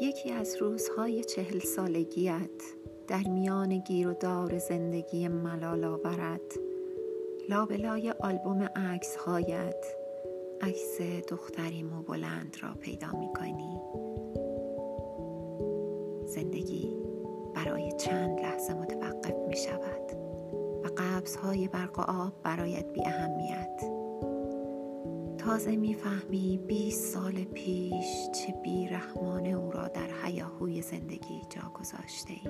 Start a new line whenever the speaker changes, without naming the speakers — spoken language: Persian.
یکی از روزهای چهل سالگیت در میان گیر و دار زندگی ملال آورد. لابلای آلبوم عکس هایت عکس دختری مو بلند را پیدا می کنی زندگی برای چند لحظه متوقف می شود و قبض های برق و آب برایت بی اهمیت تازه می‌فهمی 20 سال پیش چه در حیاهوی زندگی جا گذاشته ای.